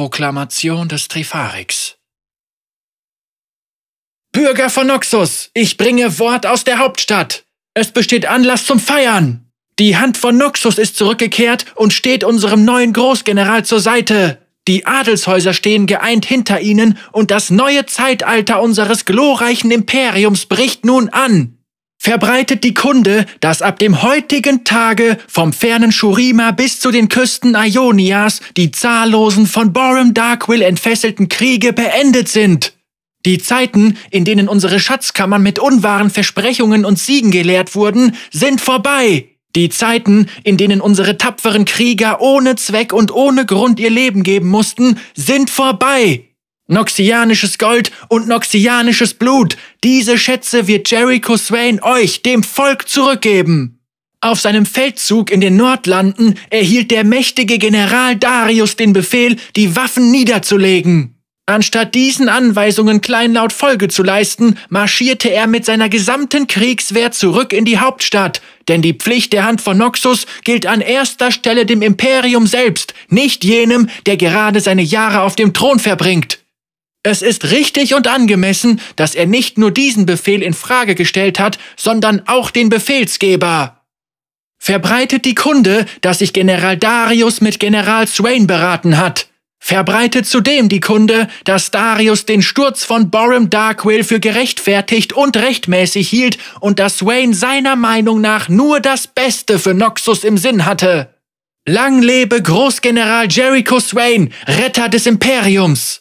Proklamation des Trifarix. Bürger von Noxus, ich bringe Wort aus der Hauptstadt. Es besteht Anlass zum Feiern. Die Hand von Noxus ist zurückgekehrt und steht unserem neuen Großgeneral zur Seite. Die Adelshäuser stehen geeint hinter ihnen und das neue Zeitalter unseres glorreichen Imperiums bricht nun an. Verbreitet die Kunde, dass ab dem heutigen Tage vom fernen Shurima bis zu den Küsten Ionias die zahllosen von Borum Darkwill entfesselten Kriege beendet sind. Die Zeiten, in denen unsere Schatzkammern mit unwahren Versprechungen und Siegen geleert wurden, sind vorbei. Die Zeiten, in denen unsere tapferen Krieger ohne Zweck und ohne Grund ihr Leben geben mussten, sind vorbei. Noxianisches Gold und noxianisches Blut, diese Schätze wird Jericho Swain euch, dem Volk, zurückgeben. Auf seinem Feldzug in den Nordlanden erhielt der mächtige General Darius den Befehl, die Waffen niederzulegen. Anstatt diesen Anweisungen kleinlaut Folge zu leisten, marschierte er mit seiner gesamten Kriegswehr zurück in die Hauptstadt, denn die Pflicht der Hand von Noxus gilt an erster Stelle dem Imperium selbst, nicht jenem, der gerade seine Jahre auf dem Thron verbringt. Es ist richtig und angemessen, dass er nicht nur diesen Befehl in Frage gestellt hat, sondern auch den Befehlsgeber. Verbreitet die Kunde, dass sich General Darius mit General Swain beraten hat. Verbreitet zudem die Kunde, dass Darius den Sturz von Borum Darkwill für gerechtfertigt und rechtmäßig hielt und dass Wayne seiner Meinung nach nur das Beste für Noxus im Sinn hatte. Lang lebe Großgeneral Jericho Swain, Retter des Imperiums!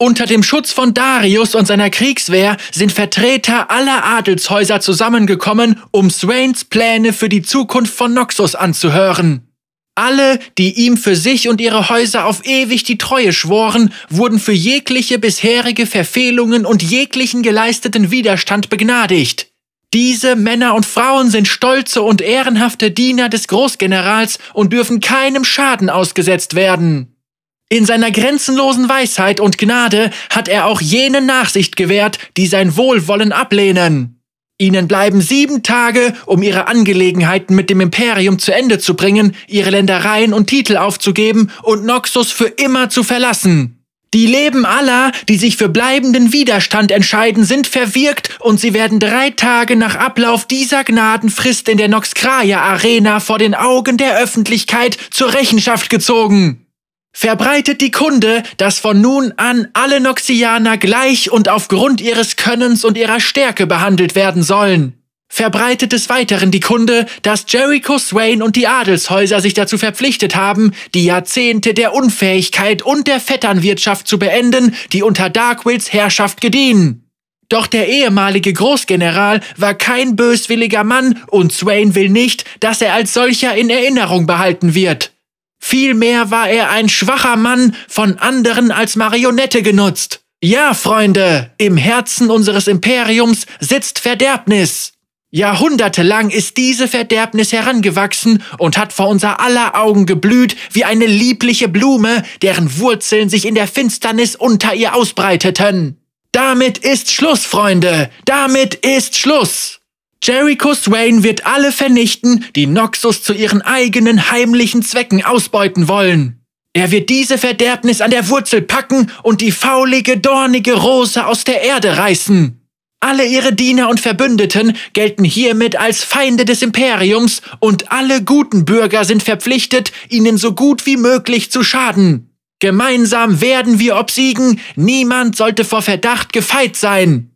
Unter dem Schutz von Darius und seiner Kriegswehr sind Vertreter aller Adelshäuser zusammengekommen, um Swains Pläne für die Zukunft von Noxus anzuhören. Alle, die ihm für sich und ihre Häuser auf ewig die Treue schworen, wurden für jegliche bisherige Verfehlungen und jeglichen geleisteten Widerstand begnadigt. Diese Männer und Frauen sind stolze und ehrenhafte Diener des Großgenerals und dürfen keinem Schaden ausgesetzt werden. In seiner grenzenlosen Weisheit und Gnade hat er auch jene Nachsicht gewährt, die sein Wohlwollen ablehnen. Ihnen bleiben sieben Tage, um ihre Angelegenheiten mit dem Imperium zu Ende zu bringen, ihre Ländereien und Titel aufzugeben und Noxus für immer zu verlassen. Die Leben aller, die sich für bleibenden Widerstand entscheiden, sind verwirkt und sie werden drei Tage nach Ablauf dieser Gnadenfrist in der Noxkraya Arena vor den Augen der Öffentlichkeit zur Rechenschaft gezogen. Verbreitet die Kunde, dass von nun an alle Noxianer gleich und aufgrund ihres Könnens und ihrer Stärke behandelt werden sollen. Verbreitet des Weiteren die Kunde, dass Jericho Swain und die Adelshäuser sich dazu verpflichtet haben, die Jahrzehnte der Unfähigkeit und der Vetternwirtschaft zu beenden, die unter Darkwills Herrschaft gediehen. Doch der ehemalige Großgeneral war kein böswilliger Mann und Swain will nicht, dass er als solcher in Erinnerung behalten wird. Vielmehr war er ein schwacher Mann, von anderen als Marionette genutzt. Ja, Freunde, im Herzen unseres Imperiums sitzt Verderbnis. Jahrhundertelang ist diese Verderbnis herangewachsen und hat vor unser aller Augen geblüht wie eine liebliche Blume, deren Wurzeln sich in der Finsternis unter ihr ausbreiteten. Damit ist Schluss, Freunde, damit ist Schluss. Jericho Swain wird alle vernichten, die Noxus zu ihren eigenen heimlichen Zwecken ausbeuten wollen. Er wird diese Verderbnis an der Wurzel packen und die faulige, dornige Rose aus der Erde reißen. Alle ihre Diener und Verbündeten gelten hiermit als Feinde des Imperiums und alle guten Bürger sind verpflichtet, ihnen so gut wie möglich zu schaden. Gemeinsam werden wir obsiegen, niemand sollte vor Verdacht gefeit sein.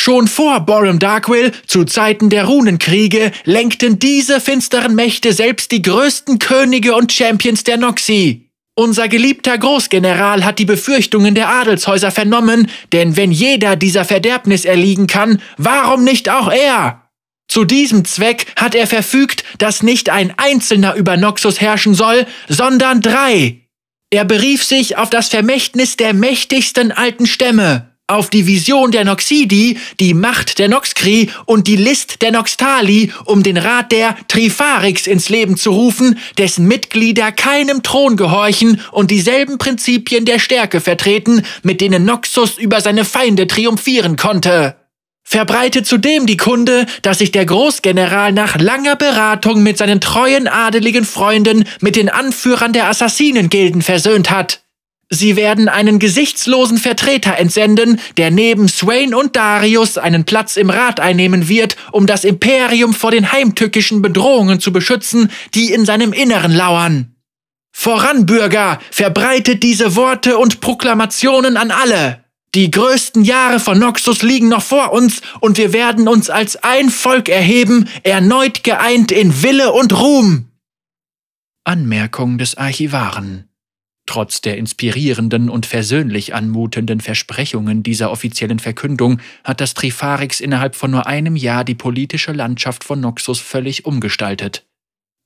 Schon vor Borum Darkwill, zu Zeiten der Runenkriege, lenkten diese finsteren Mächte selbst die größten Könige und Champions der Noxie. Unser geliebter Großgeneral hat die Befürchtungen der Adelshäuser vernommen, denn wenn jeder dieser Verderbnis erliegen kann, warum nicht auch er? Zu diesem Zweck hat er verfügt, dass nicht ein Einzelner über Noxus herrschen soll, sondern drei. Er berief sich auf das Vermächtnis der mächtigsten alten Stämme auf die Vision der Noxidi, die Macht der Noxkri und die List der Noxtali, um den Rat der Trifarix ins Leben zu rufen, dessen Mitglieder keinem Thron gehorchen und dieselben Prinzipien der Stärke vertreten, mit denen Noxus über seine Feinde triumphieren konnte. Verbreitet zudem die Kunde, dass sich der Großgeneral nach langer Beratung mit seinen treuen adeligen Freunden mit den Anführern der Assassinengilden versöhnt hat. Sie werden einen gesichtslosen Vertreter entsenden, der neben Swain und Darius einen Platz im Rat einnehmen wird, um das Imperium vor den heimtückischen Bedrohungen zu beschützen, die in seinem Inneren lauern. Voran, Bürger, verbreitet diese Worte und Proklamationen an alle. Die größten Jahre von Noxus liegen noch vor uns und wir werden uns als ein Volk erheben, erneut geeint in Wille und Ruhm. Anmerkung des Archivaren Trotz der inspirierenden und versöhnlich anmutenden Versprechungen dieser offiziellen Verkündung hat das Trifarix innerhalb von nur einem Jahr die politische Landschaft von Noxus völlig umgestaltet.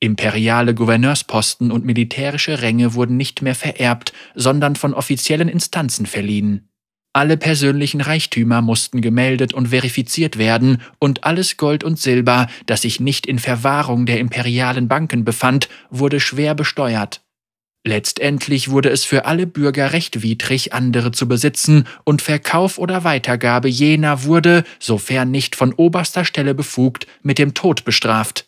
Imperiale Gouverneursposten und militärische Ränge wurden nicht mehr vererbt, sondern von offiziellen Instanzen verliehen. Alle persönlichen Reichtümer mussten gemeldet und verifiziert werden, und alles Gold und Silber, das sich nicht in Verwahrung der imperialen Banken befand, wurde schwer besteuert. Letztendlich wurde es für alle Bürger rechtwidrig, andere zu besitzen, und Verkauf oder Weitergabe jener wurde, sofern nicht von oberster Stelle befugt, mit dem Tod bestraft.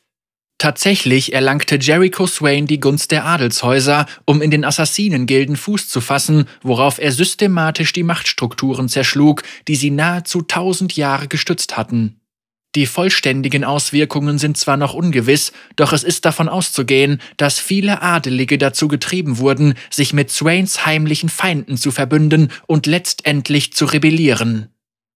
Tatsächlich erlangte Jericho Swain die Gunst der Adelshäuser, um in den Assassinengilden Fuß zu fassen, worauf er systematisch die Machtstrukturen zerschlug, die sie nahezu tausend Jahre gestützt hatten. Die vollständigen Auswirkungen sind zwar noch ungewiss, doch es ist davon auszugehen, dass viele Adelige dazu getrieben wurden, sich mit Swains heimlichen Feinden zu verbünden und letztendlich zu rebellieren.